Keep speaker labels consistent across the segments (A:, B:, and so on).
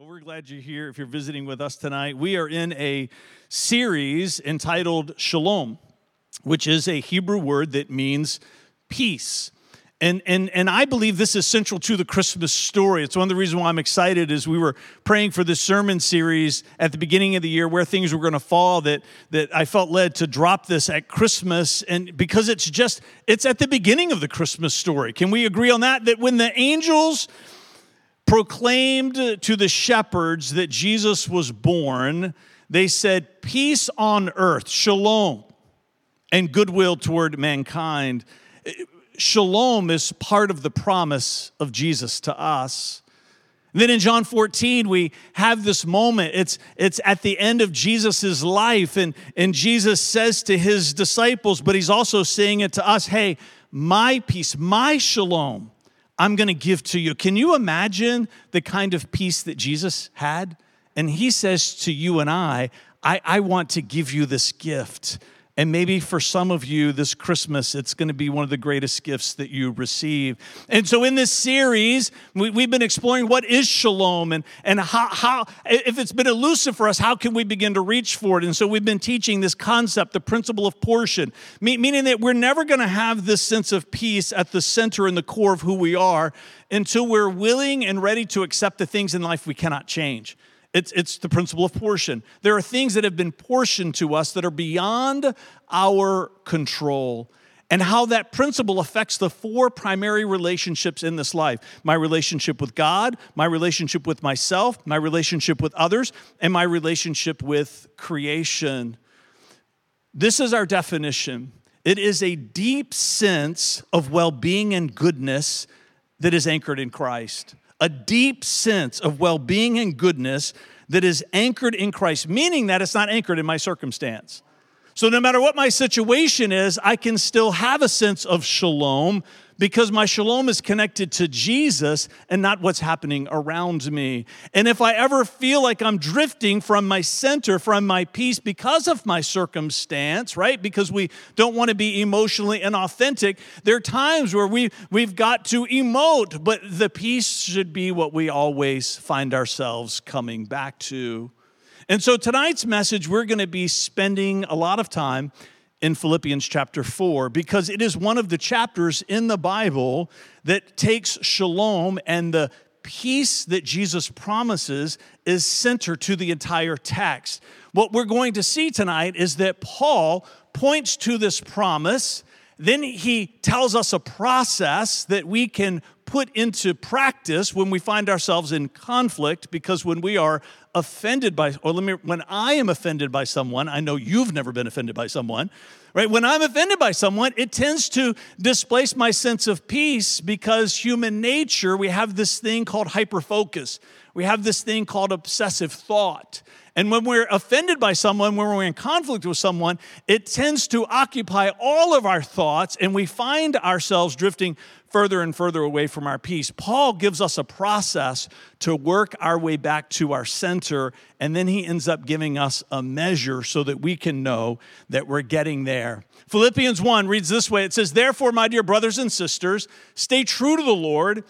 A: Well, we're glad you're here. If you're visiting with us tonight, we are in a series entitled Shalom, which is a Hebrew word that means peace. And, and, and I believe this is central to the Christmas story. It's one of the reasons why I'm excited is we were praying for this sermon series at the beginning of the year where things were going to fall that, that I felt led to drop this at Christmas. And because it's just, it's at the beginning of the Christmas story. Can we agree on that? That when the angels proclaimed to the shepherds that Jesus was born, they said, Peace on earth, shalom, and goodwill toward mankind. Shalom is part of the promise of Jesus to us. then in John 14, we have this moment. It's, it's at the end of Jesus' life, and, and Jesus says to his disciples, but he's also saying it to us hey, my peace, my shalom I'm going to give to you. Can you imagine the kind of peace that Jesus had? And he says to you and I, I, I want to give you this gift. And maybe for some of you this Christmas, it's going to be one of the greatest gifts that you receive. And so, in this series, we, have been exploring what is shalom and, and how, how, if it's been elusive for us, how can we begin to reach for it? And so, we've been teaching this concept, the principle of portion, meaning that we're never going to have this sense of peace at the center and the core of who we are until we're willing and ready to accept the things in life we cannot change. It's, it's the principle of portion. There are things that have been portioned to us that are beyond our control, and how that principle affects the four primary relationships in this life my relationship with God, my relationship with myself, my relationship with others, and my relationship with creation. This is our definition it is a deep sense of well being and goodness that is anchored in Christ a deep sense of well being and goodness that is anchored in Christ, meaning that it's not anchored in my circumstance. So, no matter what my situation is, I can still have a sense of shalom because my shalom is connected to Jesus and not what's happening around me. And if I ever feel like I'm drifting from my center, from my peace because of my circumstance, right? Because we don't want to be emotionally inauthentic, there are times where we, we've got to emote, but the peace should be what we always find ourselves coming back to. And so tonight's message, we're going to be spending a lot of time in Philippians chapter 4 because it is one of the chapters in the Bible that takes shalom and the peace that Jesus promises is center to the entire text. What we're going to see tonight is that Paul points to this promise, then he tells us a process that we can put into practice when we find ourselves in conflict because when we are offended by or let me when I am offended by someone, I know you've never been offended by someone, right? When I'm offended by someone, it tends to displace my sense of peace because human nature, we have this thing called hyperfocus. We have this thing called obsessive thought. And when we're offended by someone, when we're in conflict with someone, it tends to occupy all of our thoughts, and we find ourselves drifting further and further away from our peace. Paul gives us a process to work our way back to our center, and then he ends up giving us a measure so that we can know that we're getting there. Philippians 1 reads this way it says, Therefore, my dear brothers and sisters, stay true to the Lord.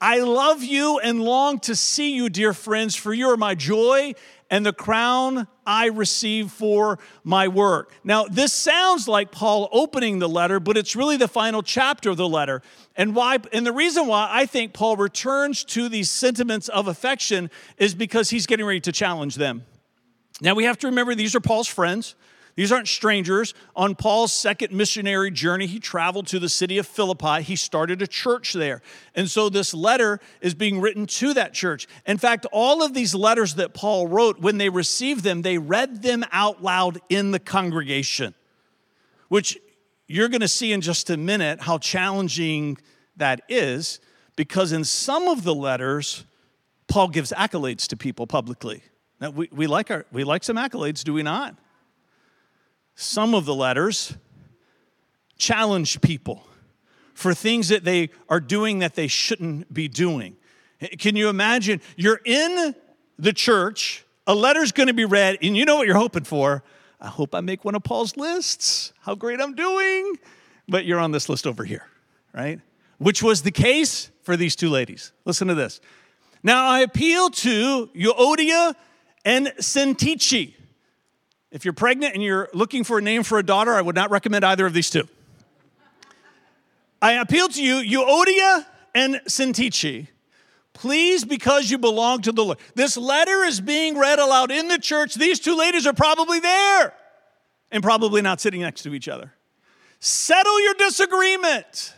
A: I love you and long to see you, dear friends, for you are my joy and the crown I receive for my work. Now, this sounds like Paul opening the letter, but it's really the final chapter of the letter. And why and the reason why I think Paul returns to these sentiments of affection is because he's getting ready to challenge them. Now, we have to remember these are Paul's friends. These aren't strangers. On Paul's second missionary journey, he traveled to the city of Philippi. He started a church there. And so this letter is being written to that church. In fact, all of these letters that Paul wrote, when they received them, they read them out loud in the congregation, which you're going to see in just a minute how challenging that is because in some of the letters, Paul gives accolades to people publicly. Now, we, we, like our, we like some accolades, do we not? Some of the letters challenge people for things that they are doing that they shouldn't be doing. Can you imagine? You're in the church, a letter's to be read, and you know what you're hoping for. I hope I make one of Paul's lists, how great I'm doing. But you're on this list over here, right? Which was the case for these two ladies. Listen to this. Now I appeal to Euodia and Syntyche. If you're pregnant and you're looking for a name for a daughter, I would not recommend either of these two. I appeal to you, Euodia and Syntyche. Please, because you belong to the Lord. This letter is being read aloud in the church. These two ladies are probably there and probably not sitting next to each other. Settle your disagreement.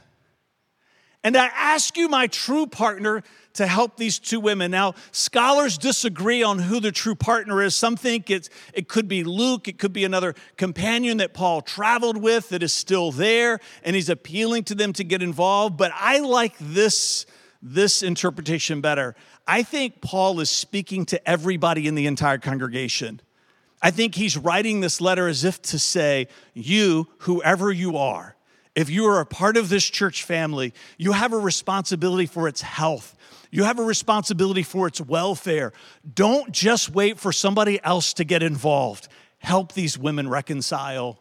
A: And I ask you, my true partner, to help these two women. Now, scholars disagree on who the true partner is. Some think it's, it could be Luke, it could be another companion that Paul traveled with that is still there, and he's appealing to them to get involved. But I like this, this interpretation better. I think Paul is speaking to everybody in the entire congregation. I think he's writing this letter as if to say, You, whoever you are, if you are a part of this church family, you have a responsibility for its health. You have a responsibility for its welfare. Don't just wait for somebody else to get involved. Help these women reconcile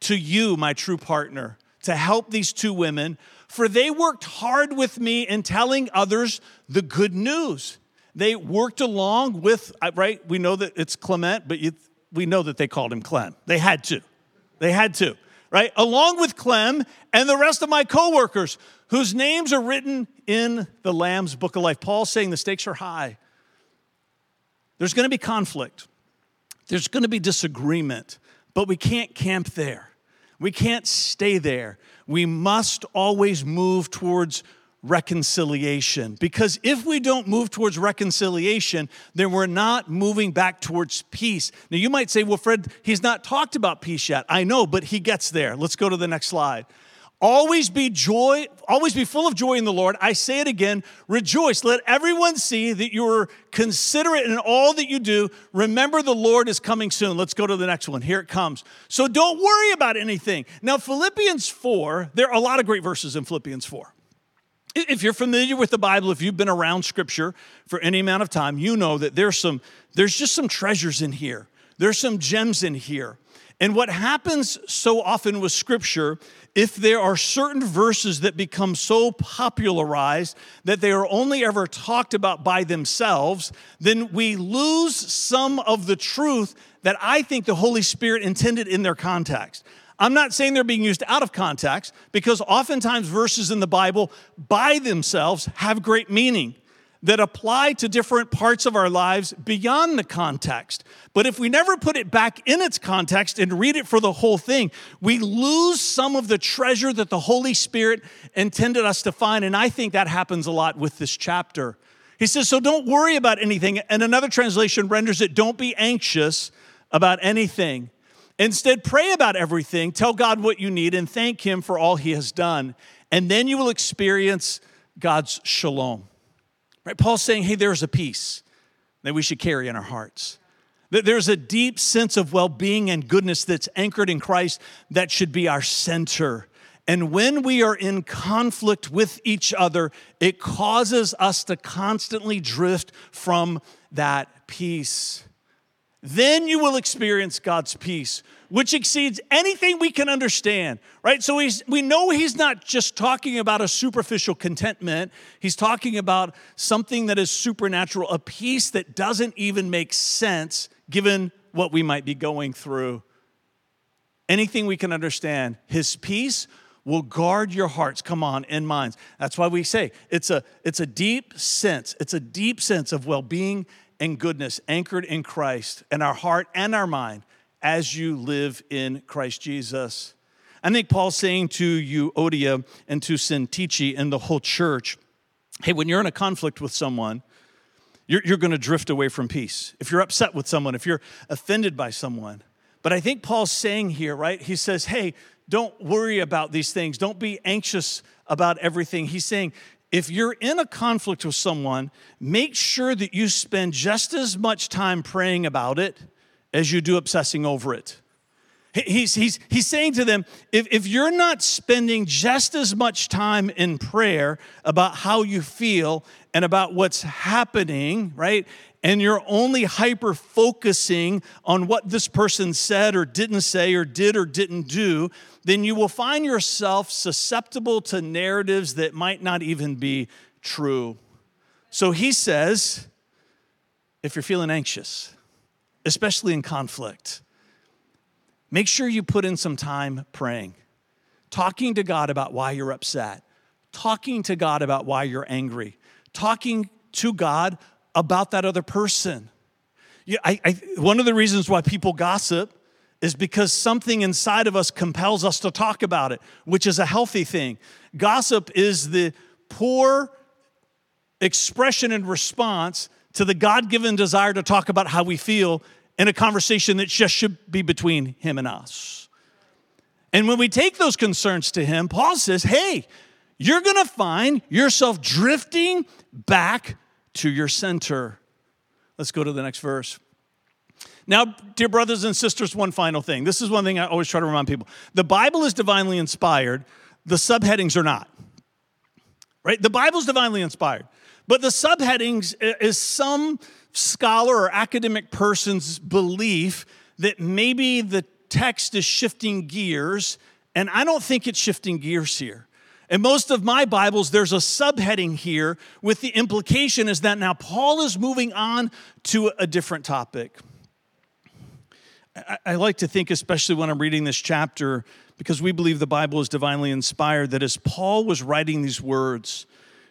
A: to you, my true partner, to help these two women, for they worked hard with me in telling others the good news. They worked along with, uh, right? We know that it's Clement, but you, we know that they called him Clem. They had to. They had to right? Along with Clem and the rest of my coworkers whose names are written in the Lamb's book of life. Paul's saying the stakes are high. There's going to be conflict. There's going to be disagreement, but we can't camp there. We can't stay there. We must always move towards reconciliation. Because if we don't move towards reconciliation, then we're not moving back towards peace. Now, you might say, well, Fred, he's not talked about peace yet. I know, but he gets there. Let's go to the next slide. Always be joy, always be full of joy in the Lord. I say it again, rejoice. Let everyone see that you're considerate in all that you do. Remember the Lord is coming soon. Let's go to the next one. Here it comes. So don't worry about anything. Now, Philippians 4, there are a lot of great verses in Philippians 4. If you're familiar with the Bible, if you've been around scripture for any amount of time, you know that there's some there's just some treasures in here. There's some gems in here. And what happens so often with scripture, if there are certain verses that become so popularized that they are only ever talked about by themselves, then we lose some of the truth that I think the Holy Spirit intended in their context. I'm not saying they're being used out of context because oftentimes verses in the Bible by themselves have great meaning that apply to different parts of our lives beyond the context. But if we never put it back in its context and read it for the whole thing, we lose some of the treasure that the Holy Spirit intended us to find. And I think that happens a lot with this chapter. He says, So don't worry about anything. And another translation renders it, Don't be anxious about anything. Instead, pray about everything, tell God what you need, and thank Him for all He has done. And then you will experience God's shalom. Right? Paul's saying, hey, there's a peace that we should carry in our hearts. That there's a deep sense of well being and goodness that's anchored in Christ that should be our center. And when we are in conflict with each other, it causes us to constantly drift from that peace then you will experience God's peace, which exceeds anything we can understand, right? So he's, we know he's not just talking about a superficial contentment, he's talking about something that is supernatural, a peace that doesn't even make sense given what we might be going through. Anything we can understand, his peace will guard your hearts come on and minds that's why we say it's a it's a deep sense it's a deep sense of well-being and goodness anchored in Christ and our heart and our mind as you live in Christ Jesus. I think Paul's saying to Euodia, and to Syntyche and the whole church, hey, when you're in a conflict with someone, you're, you're going to drift away from peace. If you're upset with someone, if you're offended by someone. But I think Paul's saying here, right? He says, hey, don't worry about these things. Don't be anxious about everything. He's saying, if you're in a conflict with someone, make sure that you spend just as much time praying about it as you do obsessing over it. He's, he's, he's saying to them, if, if you're not spending just as much time in prayer about how you feel and about what's happening, right? And you're only hyper focusing on what this person said or didn't say or did or didn't do, then you will find yourself susceptible to narratives that might not even be true. So he says, if you're feeling anxious, especially in conflict, make sure you put in some time praying, talking to God about why you're upset, talking to God about why you're angry, talking to God about that other person. Yeah, I, I, one of the reasons why people gossip is because something inside of us compels us to talk about it, which is a healthy thing. Gossip is the poor expression and response to the God given desire to talk about how we feel in a conversation that just should be between Him and us. And when we take those concerns to Him, Paul says, hey, you're gonna find yourself drifting back to your center. Let's go to the next verse. Now, dear brothers and sisters, one final thing. This is one thing I always try to remind people. The Bible is divinely inspired, the subheadings are not. Right? The Bible is divinely inspired, but the subheadings is some scholar or academic person's belief that maybe the text is shifting gears, and I don't think it's shifting gears here. In most of my Bibles, there's a subheading here with the implication is that now Paul is moving on to a different topic. I, like to think, especially when I'm reading this chapter, because we believe the Bible is divinely inspired, that as Paul was writing these words,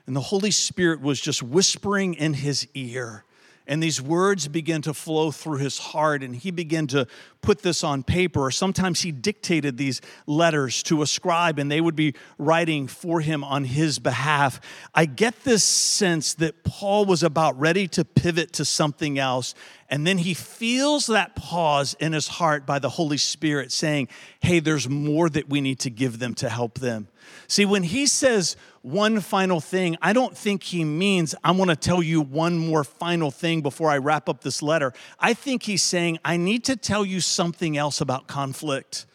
A: and the Holy Spirit was just whispering in his ear, and these words began to flow through his heart and he began to put this on paper. Or sometimes he dictated these letters to a scribe and they would be writing for him on his behalf. I get this sense that paul was about ready to pivot to something else and then he feels that pause in his heart by the holy spirit saying hey there's more that we need to give them to help them see when he says one final thing, I don't think he means, I want to tell you one more final thing before I wrap up this letter. I think he's saying, I need to tell you something else about conflict.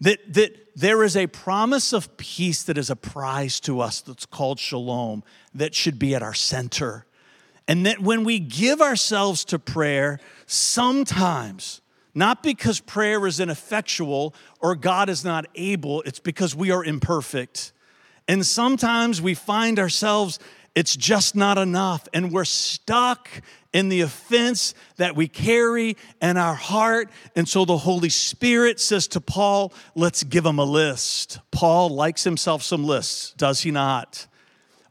A: That, that there is a promise of peace that is a prize to us that's called shalom that should be at our center. And that when we give ourselves to prayer, sometimes, not because prayer is ineffectual or God is not able, it's because we are imperfect and sometimes we find ourselves, it's just not enough, and we're stuck in the offense that we carry in our heart. And so the Holy Spirit says to Paul, let's give him a list. Paul likes himself some lists, does he not?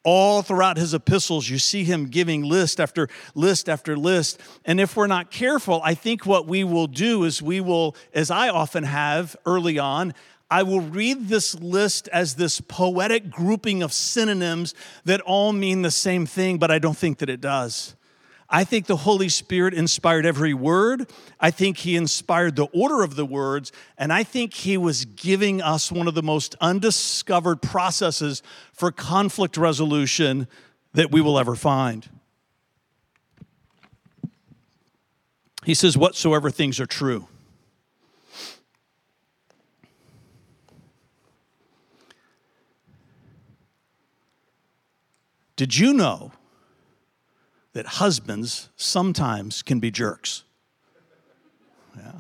A: All throughout his epistles, you see him giving list after list after list. And if we're not careful, I think what we will do is we will, as I often have early on, I will read this list as this poetic grouping of synonyms that all mean the same thing, but I don't think that it does. I think the Holy Spirit inspired every word. I think He inspired the order of the words. And I think He was giving us one of the most undiscovered processes for conflict resolution that we will ever find. He says, Whatsoever things are true. Did you know that husbands sometimes can be jerks? Yeah.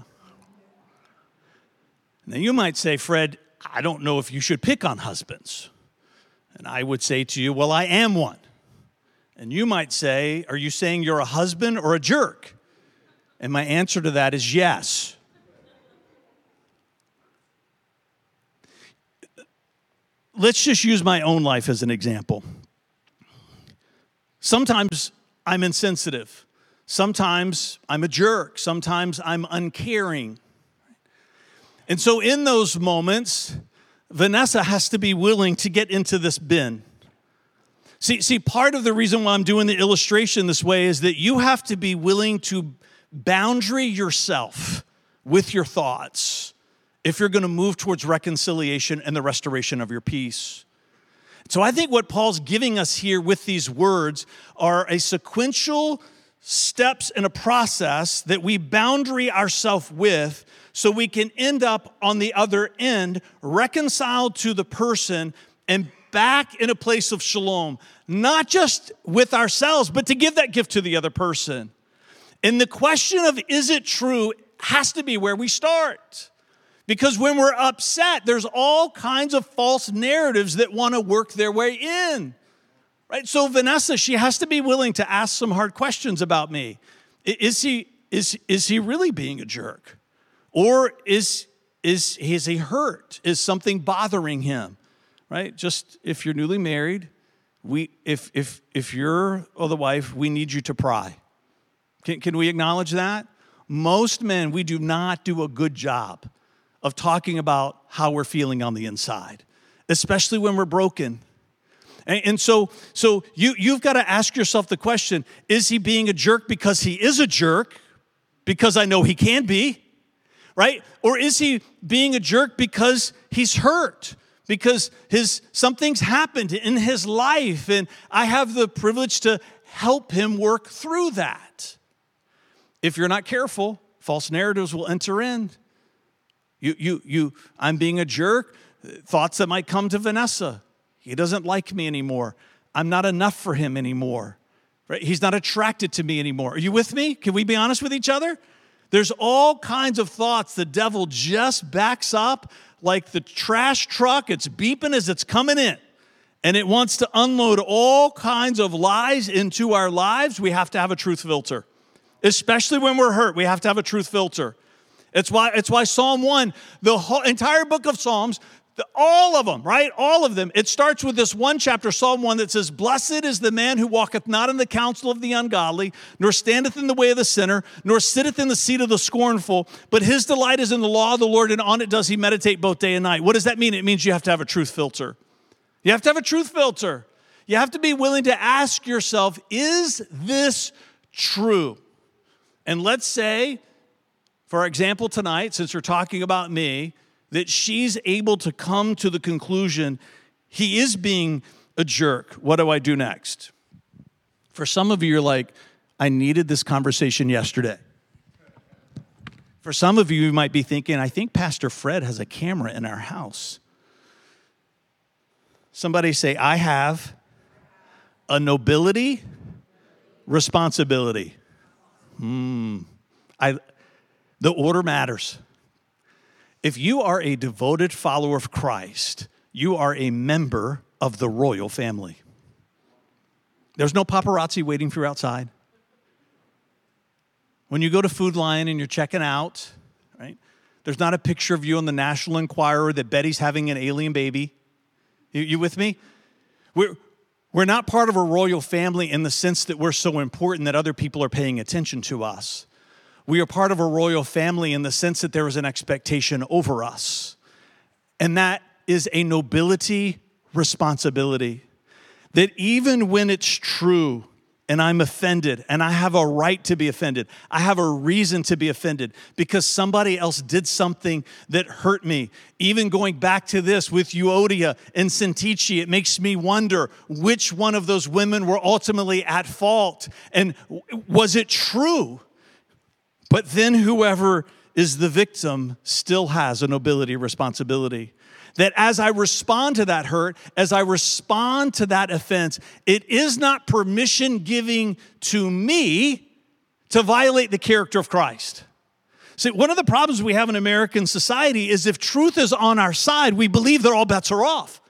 A: Now you might say, Fred, I don't know if you should pick on husbands. And I would say to you, well, I am one. And you might say, are you saying you're a husband or a jerk? And my answer to that is yes. Let's just use my own life as an example. Sometimes I'm insensitive. Sometimes I'm a jerk. Sometimes I'm uncaring. And so, in those moments, Vanessa has to be willing to get into this bin. See, see, part of the reason why I'm doing the illustration this way is that you have to be willing to boundary yourself with your thoughts if you're going to move towards reconciliation and the restoration of your peace. So I think what Paul's giving us here with these words are a sequential steps in a process that we boundary ourselves with so we can end up on the other end reconciled to the person and back in a place of shalom, not just with ourselves, but to give that gift to the other person. And the question of is it true has to be where we start. Because when we're upset, there's all kinds of false narratives that want to work their way in. Right? So Vanessa, she has to be willing to ask some hard questions about me. Is he is is he really being a jerk? Or is is is he hurt? Is something bothering him? Right? Just if you're newly married, we if if if you're oh, the wife, we need you to pry. Can, can we acknowledge that? Most men, we do not do a good job of talking about how we're feeling on the inside, especially when we're broken and, and so, so you, you've got to ask yourself the question is he being a jerk because he is a jerk? Because I know he can be, right? Or is he being a jerk because he's hurt? Because his something's happened in his life, and I have the privilege to help him work through that. If you're not careful, false narratives will enter in. You, you, you, I'm being a jerk. Thoughts that might come to Vanessa. He doesn't like me anymore. I'm not enough for him anymore. Right? He's not attracted to me anymore. Are you with me? Can we be honest with each other? There's all kinds of thoughts the devil just backs up like the trash truck. It's beeping as it's coming in. And it wants to unload all kinds of lies into our lives. We have to have a truth filter. Especially when we're hurt, we have to have a truth filter. It's why, it's why Psalm 1, the whole entire book of Psalms, all of them, right? All of them. It starts with this one chapter, Psalm 1, that says, Blessed is the man who walketh not in the counsel of the ungodly, nor standeth in the way of the sinner, nor sitteth in the seat of the scornful, but his delight is in the law of the Lord, and on it does he meditate both day and night. What does that mean? It means you have to have a truth filter. You have to have a truth filter. You have to be willing to ask yourself, is this true? And let's say, for example, tonight, since we're talking about me, that she's able to come to the conclusion he is being a jerk. What do I do next? For some of you, you're like, I needed this conversation yesterday. For some of you, you might be thinking, I think Pastor Fred has a camera in our house. Somebody say, I have a nobility responsibility. Hmm. I, the order matters. If you are a devoted follower of Christ, you are a member of the royal family. There's no paparazzi waiting for you outside. When you go to Food Lion and you're checking out, right? There's not a picture of you on the National Enquirer that Betty's having an alien baby. You, you with me? We're, we're not part of a royal family in the sense that we're so important that other people are paying attention to us. We are part of a royal family in the sense that there is an expectation over us. And that is a nobility responsibility. That even when it's true and I'm offended, and I have a right to be offended, I have a reason to be offended because somebody else did something that hurt me. Even going back to this with Euodia and Syntyche, it makes me wonder which one of those women were ultimately at fault. And was it true? But then whoever is the victim still has a nobility responsibility. That as I respond to that hurt, as I respond to that offense, it is not permission giving to me to violate the character of Christ. See, one of the problems we have in American society is if truth is on our side, we believe that all bets are off.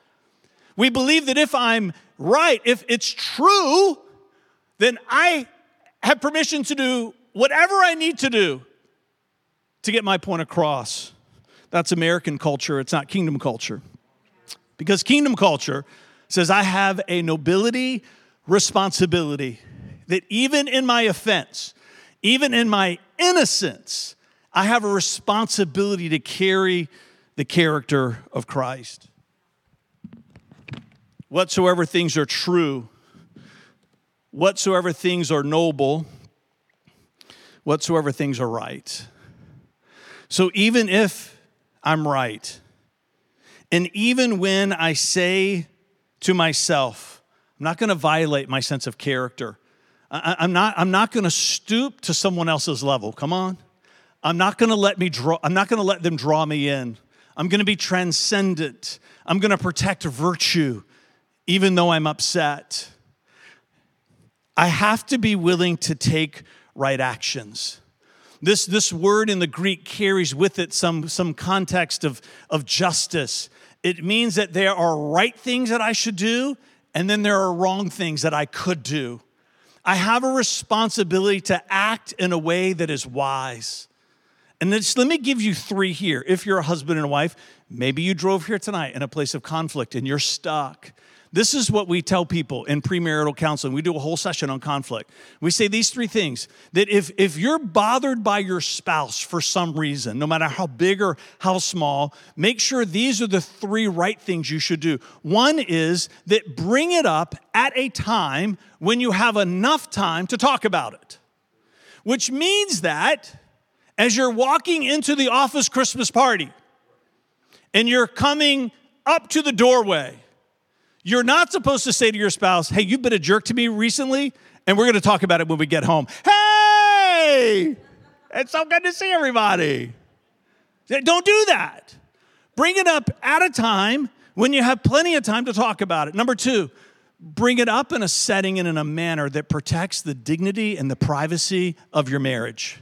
A: We believe that if I'm right, if it's true, then I have permission to do whatever I need to do to get my point across. That's American culture, it's not kingdom culture. Because kingdom culture says, I have a nobility responsibility that even in my offense, even in my innocence, I have a responsibility to carry the character of Christ. Whatsoever things are true, whatsoever things are noble, whatsoever things are right. So even if I'm right, and even when I say to myself, I'm not going to violate my sense of character. I, am not, I'm not going to stoop to someone else's level. Come on. I'm not going to let me draw, I'm not going to let them draw me in. I'm going to be transcendent. I'm going to protect virtue, even though I'm upset. I have to be willing to take right actions. This, this word in the Greek carries with it some, some context of, of justice. It means that there are right things that I should do and then there are wrong things that I could do. I have a responsibility to act in a way that is wise. And just let me give you three here. If you're a husband and a wife, maybe you drove here tonight in a place of conflict and you're stuck. This is what we tell people in premarital counseling. We do a whole session on conflict. We say these three things that if, if you're bothered by your spouse for some reason, no matter how big or how small, make sure these are the three right things you should do. One is that bring it up at a time when you have enough time to talk about it, which means that as you're walking into the office Christmas party and you're coming up to the doorway, you're not supposed to say to your spouse, hey, you've been a jerk to me recently, and we're gonna talk about it when we get home. Hey, it's so good to see everybody. Don't do that. Bring it up at a time when you have plenty of time to talk about it. Number two, bring it up in a setting and in a manner that protects the dignity and the privacy of your marriage.